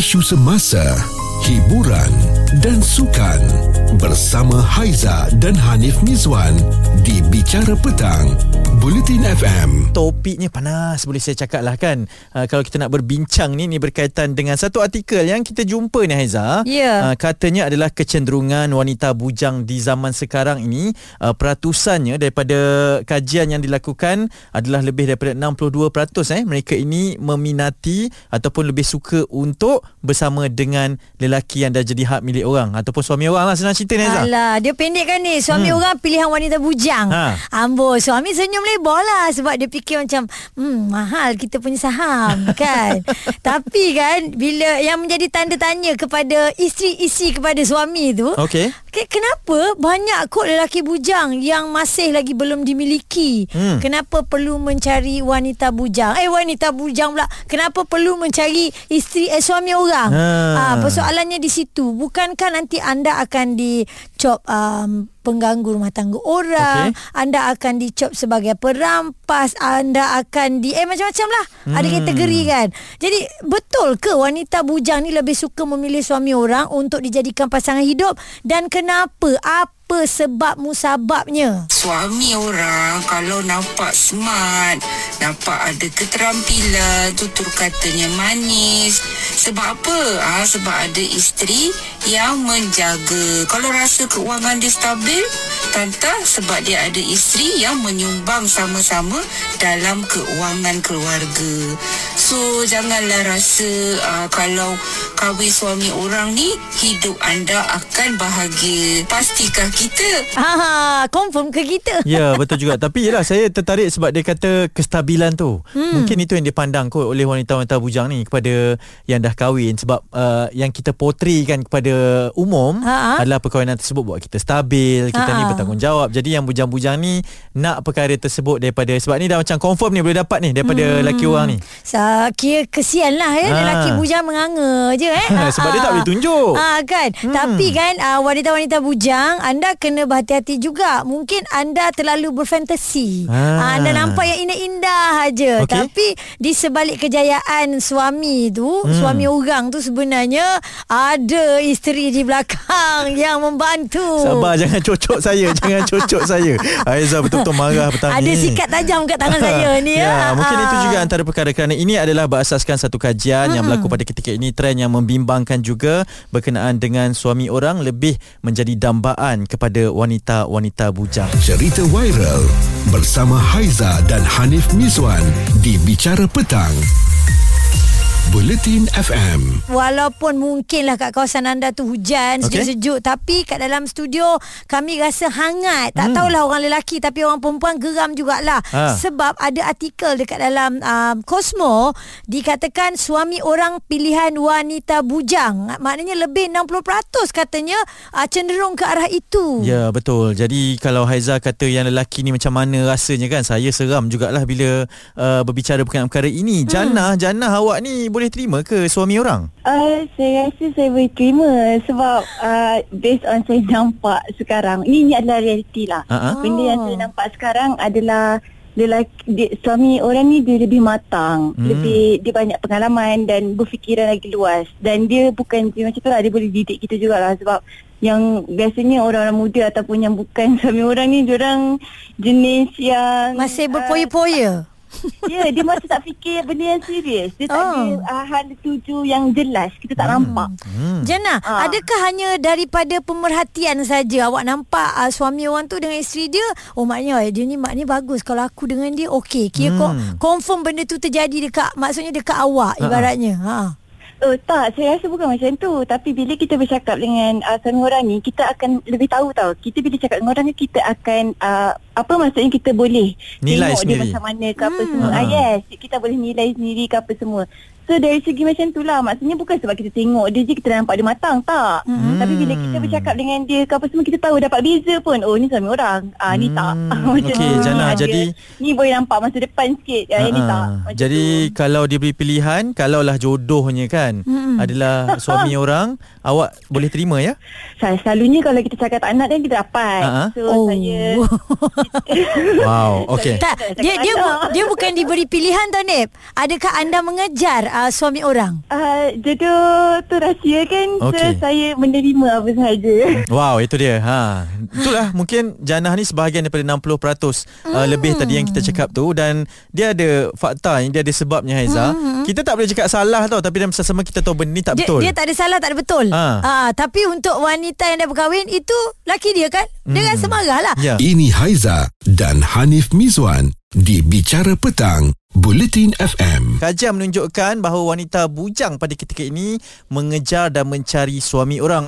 isu semasa, hiburan dan sukan bersama Haiza dan Hanif Mizwan di Bicara Petang, Bulletin FM. Topiknya panas boleh saya cakap lah kan. Uh, kalau kita nak berbincang ni ni berkaitan dengan satu artikel yang kita jumpa ni Haiza. Ya. Uh, katanya adalah kecenderungan wanita bujang di zaman sekarang ini uh, peratusannya daripada kajian yang dilakukan adalah lebih daripada 62% eh mereka ini meminati ataupun lebih suka untuk bersama dengan lelaki yang dah jadi hak milik orang ataupun suami orang lah senang cerita ni. Alah, dia pendek kan ni. Suami hmm. orang pilihan wanita bujang. Ha. Amboi, suami senyum lebar lah sebab dia fikir macam, hmm, mahal kita punya saham kan. Tapi kan, bila yang menjadi tanda tanya kepada isteri-isteri kepada suami tu, Okey. Ke- Kenapa banyak kot lelaki bujang yang masih lagi belum dimiliki? Hmm. Kenapa perlu mencari wanita bujang? Eh wanita bujang pula. Kenapa perlu mencari isteri eh, suami orang? Ha. Ah, persoalannya di situ. Bukankah nanti anda akan dicop um, pengganggu rumah tangga orang, Okey. anda akan dicop sebagai perampas, anda akan di eh macam-macam lah. Hmm. Ada kategori kan. Jadi betul ke wanita bujang ni lebih suka memilih suami orang untuk dijadikan pasangan hidup dan kenapa? Apa sebab musababnya? Suami orang kalau nampak smart, nampak ada keterampilan, tutur katanya manis. Sebab apa? Ah, sebab ada isteri yang menjaga. Kalau rasa keuangan dia stabil, tanta sebab dia ada isteri yang menyumbang sama-sama dalam keuangan keluarga. So janganlah rasa uh, kalau kahwin suami orang ni hidup anda akan bahagia. Pastikah kita Ha, confirm ke kita? Ya betul juga Tapi yelah saya tertarik Sebab dia kata Kestabilan tu hmm. Mungkin itu yang dipandang kot Oleh wanita-wanita bujang ni Kepada Yang dah kahwin Sebab uh, Yang kita portraykan Kepada umum Ha-ha. Adalah perkahwinan tersebut Buat kita stabil Kita ni Ha-ha. Bertanggungjawab Jadi yang bujang-bujang ni Nak perkara tersebut Daripada Sebab ni dah macam confirm ni Boleh dapat ni Daripada hmm. lelaki orang ni Sa kira kesian lah ya Ha. lelaki bujang menganga je eh. Sebab dia tak boleh tunjuk. Ah kan. Hmm. Tapi kan uh, wanita-wanita bujang anda kena berhati-hati juga. Mungkin anda terlalu berfantasi. Ah. Ah. anda nampak yang indah-indah aja. Okey. Tapi di sebalik kejayaan suami tu, hmm. suami orang tu sebenarnya ada isteri di belakang yang membantu. Sabar jangan cocok saya Jangan cocok saya Aiza betul-betul marah petang Ada ni sikat tajam kat tangan saya ni ya. ya, mungkin Ah. itu juga antara perkara kerana ini adalah berasaskan satu kajian hmm. yang berlaku pada ketika ini trend yang membimbangkan juga berkenaan dengan suami orang lebih menjadi dambaan kepada wanita-wanita bujang. Cerita viral bersama Haiza dan Hanif Mizwan di Bicara Petang, Bulletin FM. Walaupun mungkinlah kat kawasan anda tu hujan sejuk-sejuk tapi kat dalam studio kami rasa hangat. Tak Hmm. tahulah orang lelaki tapi orang perempuan geram jugalah. Ha. Sebab ada artikel dekat dalam um, Cosmo dikatakan suami orang pilihan wanita bujang. Maknanya lebih 60% katanya uh, cenderung ke arah itu. Ya betul. Jadi kalau Haiza kata yang lelaki ni macam mana rasanya kan saya seram jugalah bila uh, berbicara berkenaan perkara ini. Hmm. Jannah, Jannah awak ni boleh terima ke suami orang? Uh, saya rasa saya boleh terima sebab uh, based on saya nampak sekarang ini, ini adalah realiti lah. Ha-ha. Benda yang saya nampak sekarang adalah lelaki dia, suami orang ni dia lebih matang, Hmm. lebih dia banyak pengalaman dan berfikiran lagi luas dan dia bukan dia macam tu lah dia boleh didik kita jugalah sebab yang biasanya orang-orang muda ataupun yang bukan suami orang ni orang jenis yang Masih ah, berpoya-poya. Ya, dia masih tak fikir benda yang serius. Dia tak Oh. ada uh, hal tuju yang jelas. Kita tak nampak. Hmm. Jana, Ah. adakah hanya daripada pemerhatian saja awak nampak uh, suami orang tu dengan isteri dia, oh maknanya eh, dia ni maknanya bagus kalau aku dengan dia okey. Kira Hmm. kok confirm benda tu terjadi dekat maksudnya dekat awak Ha-ha. ibaratnya. Ha. Oh tak, saya rasa bukan macam tu. Tapi bila kita bercakap dengan uh, suami orang ni, kita akan lebih tahu tau. Kita bila cakap dengan orang ni, kita akan uh, apa maksudnya kita boleh Nilai tengok sendiri. dia macam mana ke apa Hmm. semua. Ha. Ah, yes, kita boleh nilai sendiri ke apa semua. So dari segi macam tu lah Maksudnya bukan sebab kita tengok dia je Kita nampak dia matang Tak Hmm. Tapi bila kita bercakap dengan dia ke apa semua Kita tahu dapat beza pun Oh ni suami orang ah, Ni tak Hmm. Macam Okey, tu. Jana, Ah, dia- jadi- Ni boleh nampak masa depan sikit ah, Yang ni tak. Macam Jadi tu. kalau diberi pilihan Kalaulah jodohnya kan Mm-mm. Adalah suami orang Awak boleh terima ya? Sel- Selalunya kalau kita cakap tak nak kan kita dapat Ha-ha. So Oh. saya Wow, okey. Tak, dia dia bu- dia bukan diberi pilihan tau Nip. Adakah anda mengejar uh, suami orang? Uh, jodoh tu rahsia kan Okey. so, Saya menerima apa sahaja Wow, itu dia. Ha. Itulah mungkin Janah ni sebahagian daripada 60% uh, lebih tadi yang kita cakap tu dan dia ada fakta yang dia ada sebabnya Haiza. Kita tak boleh cakap salah tau tapi dalam sama kita tahu benda ni tak Dia, betul. dia tak ada salah, tak ada betul. Ha. Ah, tapi untuk wanita yang dah berkahwin itu laki dia kan? Dia kan semarah lah. Ya. Ini Haiza dan Hanif Mizwan di Bicara Petang, Bulletin FM. Kajian menunjukkan bahawa wanita bujang pada ketika ini mengejar dan mencari suami orang.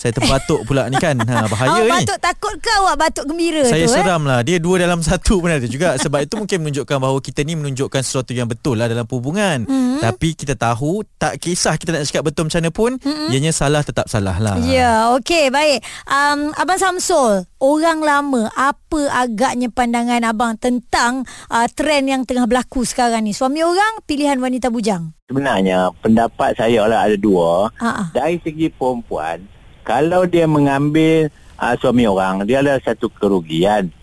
Saya terbatuk pula ni kan. Ha, bahaya awak ni. batuk takut ke awak batuk gembira Saya tu? seram lah Dia dua dalam satu pun ada juga Sebab itu mungkin menunjukkan bahawa Kita ni menunjukkan sesuatu yang betul lah Dalam hubungan mm-hmm. Tapi kita tahu Tak kisah kita nak cakap betul macam mana pun mm-hmm. Ianya salah tetap salah lah Ya, okey, baik. Um, Abang Samsul, orang lama, apa agaknya pandangan abang tentang uh, trend yang tengah berlaku sekarang ni? Suami orang, pilihan wanita bujang. Sebenarnya pendapat saya lah ada dua. Ha-ha. Dari segi perempuan, kalau dia mengambil uh, suami orang, dia ada satu kerugian.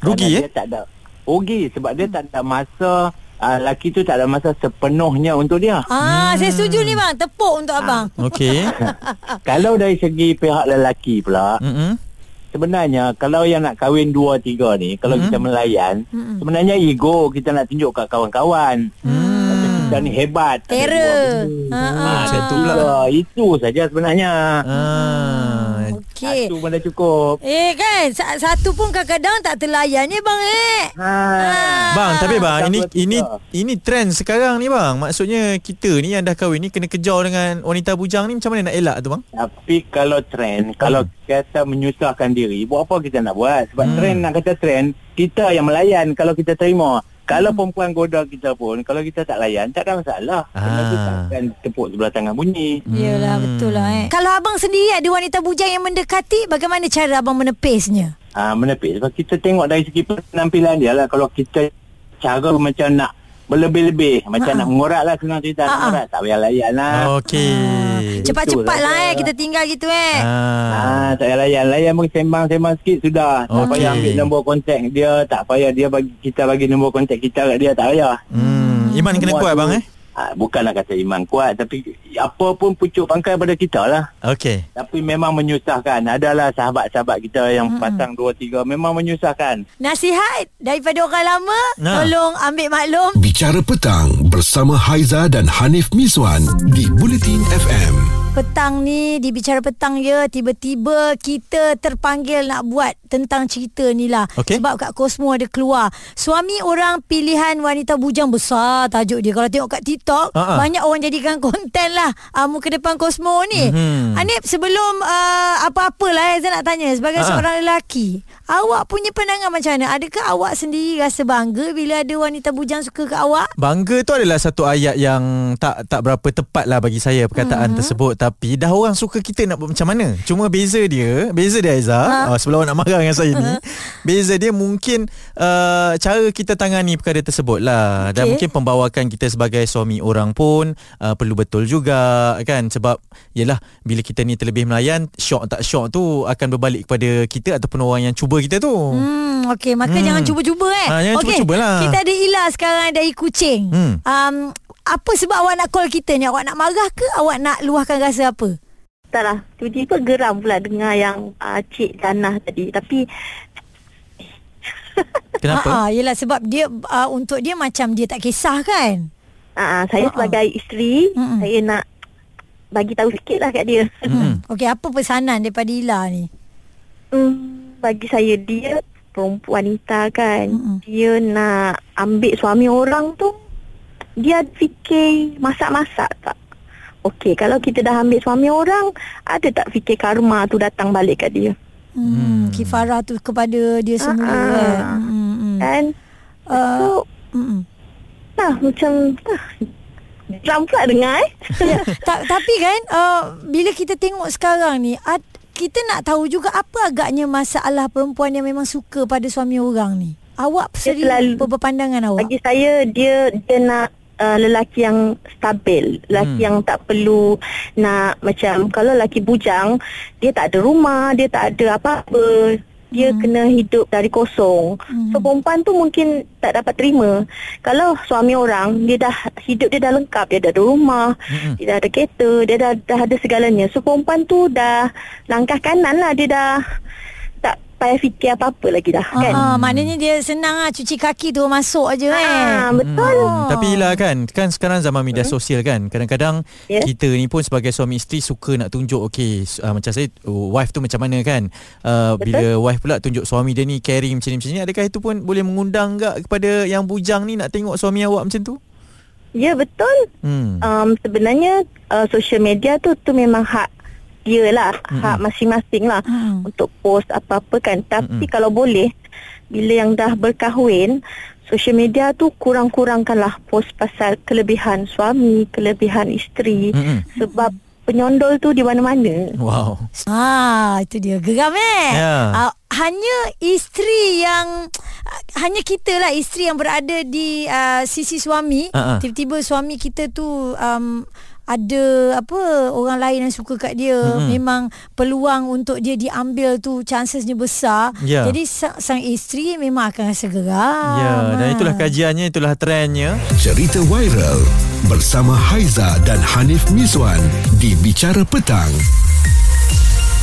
Rugi, eh? Dia tak ada rugi sebab dia tak ada masa uh, laki tu tak ada masa sepenuhnya untuk dia. Ah, saya setuju ni bang, tepuk untuk abang. Okey Kalau dari segi pihak lelaki pula, Mm-mm. Sebenarnya kalau yang nak kahwin dua tiga ni, kalau Mhm. kita melayan, Mm-mm. sebenarnya ego kita nak tunjuk kat kawan-kawan. Kata kita ni hebat. Terror. Ha, ha. Ah, macam tu pula. tiga. Itu saja sebenarnya. ah. Okey. Satu benda cukup. Eh kan, sa- satu pun kadang-kadang tak terlayan ni bang eh. Ha. Bang, tapi bang ini ini ini trend sekarang ni bang. Maksudnya kita ni yang dah kahwin ni kena kejar dengan wanita bujang ni macam mana nak elak tu bang? Tapi kalau trend, kalau kata menyusahkan diri, buat apa kita nak buat? Sebab Hmm. trend nak kata trend, kita yang melayan kalau kita terima. Kalau perempuan goda kita pun, kalau kita tak layan, tak ada masalah. Tu Ah. takkan tepuk sebelah tangan bunyi. Yelah, Hmm. betul lah eh. Kalau abang sendiri ada wanita bujang yang mendekati, bagaimana cara abang menepisnya? Ah, menepis. Sebab kita tengok dari segi penampilan dia lah. Kalau kita cara macam nak berlebih-lebih, macam Ha-ha. nak mengorak lah senang cerita. Nak Ha-ha. mengorak, tak payah layan lah. Okey. Cepat-cepat Betul lah lah. eh, kita tinggal gitu eh. Ah. Ah, tak payah layan. Layan pun sembang-sembang sikit sudah. Tak Okey. payah ambil nombor kontak dia. Tak payah dia bagi kita bagi nombor kontak kita kat dia. Tak payah. Hmm, iman kena Semua kuat tu, bang eh? Ah, bukanlah kata iman kuat. Tapi apa pun pucuk pangkai pada kita lah. Okey. Tapi memang menyusahkan. Adalah sahabat-sahabat kita yang pasang dua tiga. Memang menyusahkan. Nasihat daripada orang lama, Nah. tolong ambil maklum. Bicara Petang bersama Haiza dan Hanif Mizwan di Bulletin FM. Petang ni di Bicara Petang ya Tiba-tiba kita terpanggil nak buat Tentang cerita ni lah Okey. Sebab kat Cosmo ada keluar Suami orang pilihan wanita bujang besar Tajuk dia Kalau tengok kat TikTok Ha-ha. Banyak orang jadikan konten lah uh, Muka depan Cosmo ni Mhm. Anip sebelum uh, Apa-apalah eh, Saya nak tanya Sebagai Ha-ha. seorang lelaki Awak punya pandangan macam mana Adakah awak sendiri rasa bangga Bila ada wanita bujang suka ke awak Bangga tu adalah satu ayat yang tak tak berapa tepat lah bagi saya perkataan mm-hmm. tersebut tapi dah orang suka kita nak buat macam mana. Cuma beza dia, beza dia Aiza, ha? uh, sebelum awak nak marah dengan saya ni, beza dia mungkin uh, cara kita tangani perkara tersebut lah dan Okey. mungkin pembawakan kita sebagai suami orang pun uh, perlu betul juga kan sebab yelah bila kita ni terlebih melayan syok tak syok tu akan berbalik kepada kita ataupun orang yang cuba kita tu. Hmm, okey, maka Hmm. jangan cuba-cuba eh. Ha, jangan Okey, cuba-cubalah. Kita ada Ila sekarang dari Kuching. Hmm. Um, apa sebab awak nak call kita ni? Awak nak marah ke? Awak nak luahkan rasa apa? Tak lah Tiba-tiba geram pula Dengar yang uh, Cik Janah tadi Tapi Kenapa? Ha, yelah sebab dia uh, untuk dia macam dia tak kisah kan? uh, Saya Ha-ha. sebagai isteri Mm-mm. Saya nak Bagi tahu sikit lah kat dia Hmm. Okey, apa pesanan daripada Ila ni? Hmm, bagi saya dia perempuan wanita kan. Mm-mm. Dia nak ambil suami orang tu dia fikir masak-masak tak? Okey, kalau kita dah ambil suami orang, ada tak fikir karma tu datang balik kat dia? Hmm, Hmm. kifarah tu kepada dia semula Ah, kan? ah. Hmm, hmm. Kan? Uh, so, hmm. nah macam nah, geram pula dengar eh. Ya, ta- tapi kan uh, bila kita tengok sekarang ni ad, kita nak tahu juga apa agaknya masalah perempuan yang memang suka pada suami orang ni. Awak sendiri selalu- apa pandangan awak? Bagi saya dia dia nak uh, lelaki yang stabil, lelaki Hmm. yang tak perlu nak macam kalau lelaki bujang, dia tak ada rumah, dia tak ada apa-apa. dia hmm. kena hidup dari kosong. Hmm. So perempuan tu mungkin tak dapat terima. Kalau suami orang dia dah hidup dia dah lengkap, dia dah ada rumah, hmm. dia dah ada kereta, dia dah dah ada segalanya. So perempuan tu dah langkah kanan lah dia dah payah fikir apa-apa lagi dah kan. Ah, maknanya dia senang lah cuci kaki tu masuk aja kan. Ah, betul. Hmm. Tapi lah kan Kan sekarang zaman media sosial kan Kadang-kadang Ya. Kita ni pun sebagai suami isteri Suka nak tunjuk Okay uh, Macam saya uh, Wife tu macam mana kan uh, Bila wife pula tunjuk Suami dia ni caring macam ni macam ni Adakah itu pun Boleh mengundang tak Kepada yang bujang ni Nak tengok suami awak macam tu Ya betul. Hmm Um, sebenarnya uh, social media tu tu memang hak dia lah, mm-hmm. hak masing-masing lah Hmm. untuk post apa-apa kan. Tapi mm-hmm. kalau boleh bila yang dah berkahwin, social media tu kurang-kurangkanlah post pasal kelebihan suami, kelebihan isteri Mm-mm. sebab penyondol tu di mana-mana. Wow Ah, itu dia geram eh. Ya. Ah, hanya isteri yang hanya kita lah isteri yang berada di uh, sisi suami. Ah. Tiba-tiba suami kita tu um, ada apa orang lain yang suka kat dia Mm-mm. memang peluang untuk dia diambil tu chancesnya besar Ya. jadi sang, sang isteri memang akan rasa geram Ya dan Ah. itulah kajiannya Itulah trendnya Cerita viral bersama Haiza dan Hanif Miswan di Bicara Petang.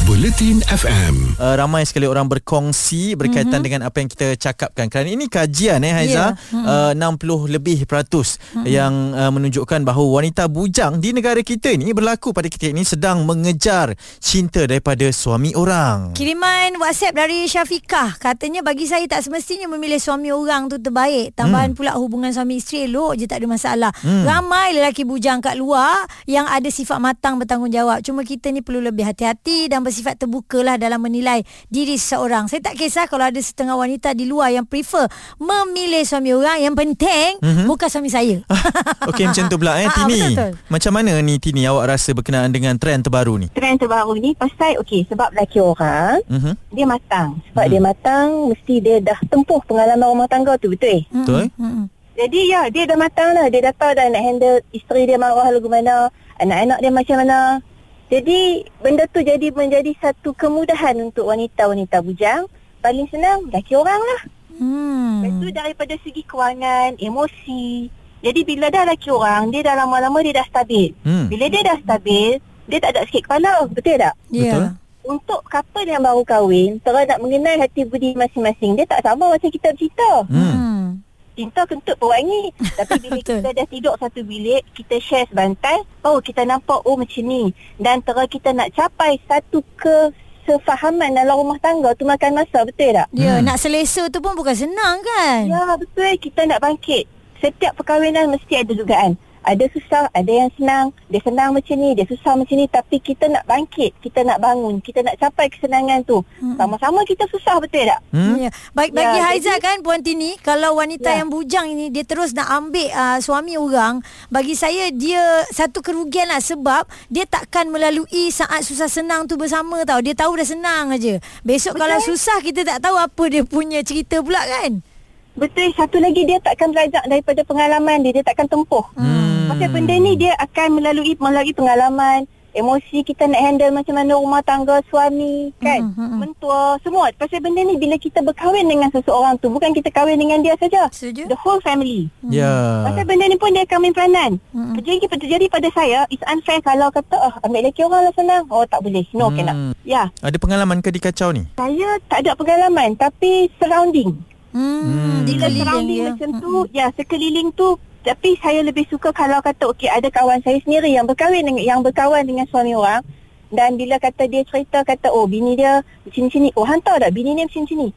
Buletin FM. uh, ramai sekali orang berkongsi berkaitan mm-hmm. dengan apa yang kita cakapkan. Kerana ini kajian eh Haiza, yeah. uh, 60 lebih peratus mm-hmm. yang uh, menunjukkan bahawa wanita bujang di negara kita ini berlaku pada ketika ini sedang mengejar cinta daripada suami orang. Kiriman WhatsApp dari Syafiqah Katanya bagi saya tak semestinya memilih suami orang tu terbaik Tambahan hmm. pula hubungan suami isteri elok je tak ada masalah hmm. Ramai lelaki bujang kat luar Yang ada sifat matang bertanggungjawab Cuma kita ni perlu lebih hati-hati Dan bersifat terbuka lah dalam menilai diri seseorang Saya tak kisah kalau ada setengah wanita di luar Yang prefer memilih suami orang Yang penting hmm. bukan suami saya Okey macam tu pula eh Ah, Tini. betul-betul. Macam mana ni Tini awak rasa berkenaan dengan trend terbaru ni? Trend terbaru ni pasal okey sebab lelaki orang Mhm. dia matang. Sebab Hmm. dia matang mesti dia dah tempuh pengalaman rumah tangga tu betul? Betul? Hmm. Jadi ya dia dah matang lah Dia dah tahu dah nak handle Isteri dia marah lagu mana Anak-anak dia macam mana Jadi benda tu jadi menjadi satu kemudahan Untuk wanita-wanita bujang Paling senang lelaki orang lah Hmm. Lepas tu daripada segi kewangan Emosi Jadi bila dah lelaki orang Dia dah lama-lama dia dah stabil Hmm. Bila dia dah stabil Dia tak ada sikit kepala Betul tak? Ya. Betul. Untuk couple yang baru kahwin Terus nak mengenal hati budi masing-masing Dia tak sama macam kita bercinta Hmm. Cinta kentut pewangi Tapi bila Betul. kita dah tidur satu bilik Kita share sebantal Baru kita nampak Oh macam ni Dan terus kita nak capai Satu kesefahaman Dalam rumah tangga tu Makan masa betul tak? Ya, Hmm. nak selesa tu pun bukan senang kan? Ya betul Kita nak bangkit Setiap perkahwinan Mesti ada dugaan ada susah, ada yang senang. Dia senang macam ni, dia susah macam ni. Tapi kita nak bangkit, kita nak bangun, kita nak capai kesenangan tu. Hmm. Sama-sama kita susah, betul tak? Hmm? Ya. Baik Ya, bagi jadi- Haiza kan Puan Tini, kalau wanita Ya. yang bujang ini dia terus nak ambil uh, suami orang, bagi saya dia satu kerugian lah sebab dia takkan melalui saat susah senang tu bersama tau. Dia tahu dah senang aja. Besok Betul. kalau susah kita tak tahu apa dia punya cerita pula kan? Betul, satu lagi dia takkan belajar daripada pengalaman dia, dia takkan tempuh. Hmm. Pasal benda ni dia akan melalui melalui pengalaman, emosi kita nak handle macam mana rumah tangga suami, kan, Hmm, hmm, hmm. mentua, semua. Pasal benda ni bila kita berkahwin dengan seseorang tu, bukan kita kahwin dengan dia saja. The whole family. Ya. Pasal benda ni pun dia akan main peranan. Hmm. Terjadi, terjadi pada saya, it's unfair kalau kata, oh, ambil lelaki orang lah senang. Oh, tak boleh. No, Hmm. cannot. Ya, Ada pengalaman ke di kacau ni? saya tak ada pengalaman tapi surrounding. Hmm, Hmm. Bila keliling surrounding dia. macam tu, ya sekeliling tu tapi saya lebih suka kalau kata okey ada kawan saya sendiri yang berkahwin dengan yang berkawan dengan suami orang dan bila kata dia cerita kata oh bini dia macam-macam ni oh hantar tak bini ni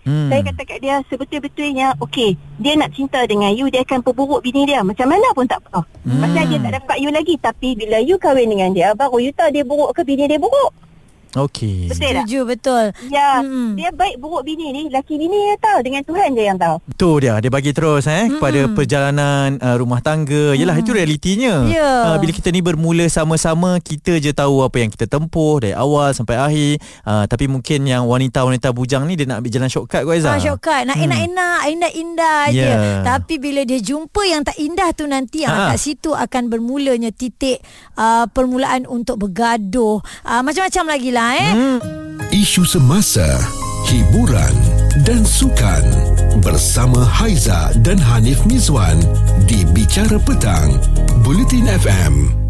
Hmm. saya kata kat dia sebetul-betulnya okey dia nak cinta dengan you dia akan perburuk bini dia macam mana pun tak apa Hmm. pasal dia tak dapat you lagi tapi bila you kahwin dengan dia baru you tahu dia buruk ke bini dia buruk Okey. betul tak Setuju betul. ya Hmm. dia baik buruk bini ni laki bini dia tahu dengan Tuhan je yang tahu Tu dia dia bagi terus eh mm kepada perjalanan uh, rumah tangga. Yalah itu realitinya. Ya. Uh, bila kita ni bermula sama-sama kita je tahu apa yang kita tempuh dari awal sampai akhir. Uh, tapi mungkin yang wanita-wanita bujang ni dia nak ambil jalan shortcut Aizah. Ah, shortcut Nak enak-enak Indah-indah je Yeah. Tapi bila dia jumpa Yang tak indah tu nanti Ha. ah. Kat situ akan bermulanya Titik uh, Permulaan untuk bergaduh uh, Macam-macam lagi lah eh Hmm. Isu semasa, hiburan dan sukan bersama Haiza dan Hanif Mizwan di Bicara Petang, Bulletin FM.